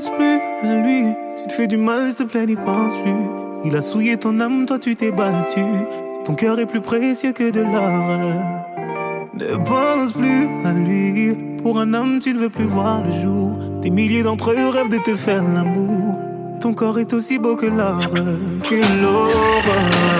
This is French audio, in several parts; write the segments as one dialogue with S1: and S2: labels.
S1: pense plus à lui. Tu te fais du mal, s'il te plaît, n'y pense plus. Il a souillé ton âme, toi tu t'es battu. Ton cœur est plus précieux que de l'or. Ne pense plus à lui. Pour un homme, tu ne veux plus voir le jour. Des milliers d'entre eux rêvent de te faire l'amour. Ton corps est aussi beau que l'or, que l'aurore.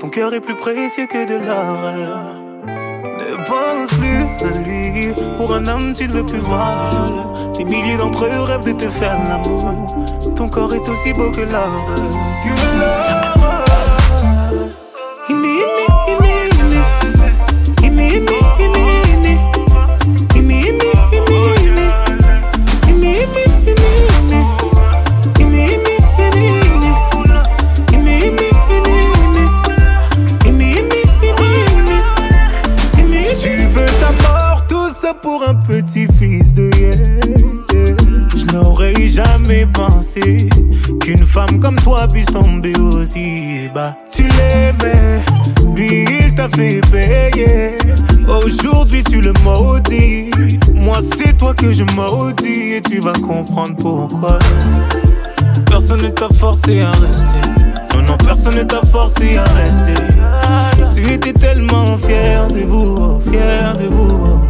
S1: Ton cœur est plus précieux que de l'or. Ne pense plus à lui. Pour un homme, tu ne veux plus voir. Des milliers d'entre eux rêvent de te faire l'amour. Ton corps est aussi beau que l'or. L'or. Petit-fils de yeah, Je n'aurais jamais pensé qu'une femme comme toi puisse tomber aussi bas. Tu l'aimais, lui il t'a fait payer. Aujourd'hui tu le maudis. Moi c'est toi que je maudis et tu vas comprendre pourquoi. Personne ne t'a forcé à rester. Non, non, personne ne t'a forcé à rester. Tu étais tellement fier de vous, fier de vous.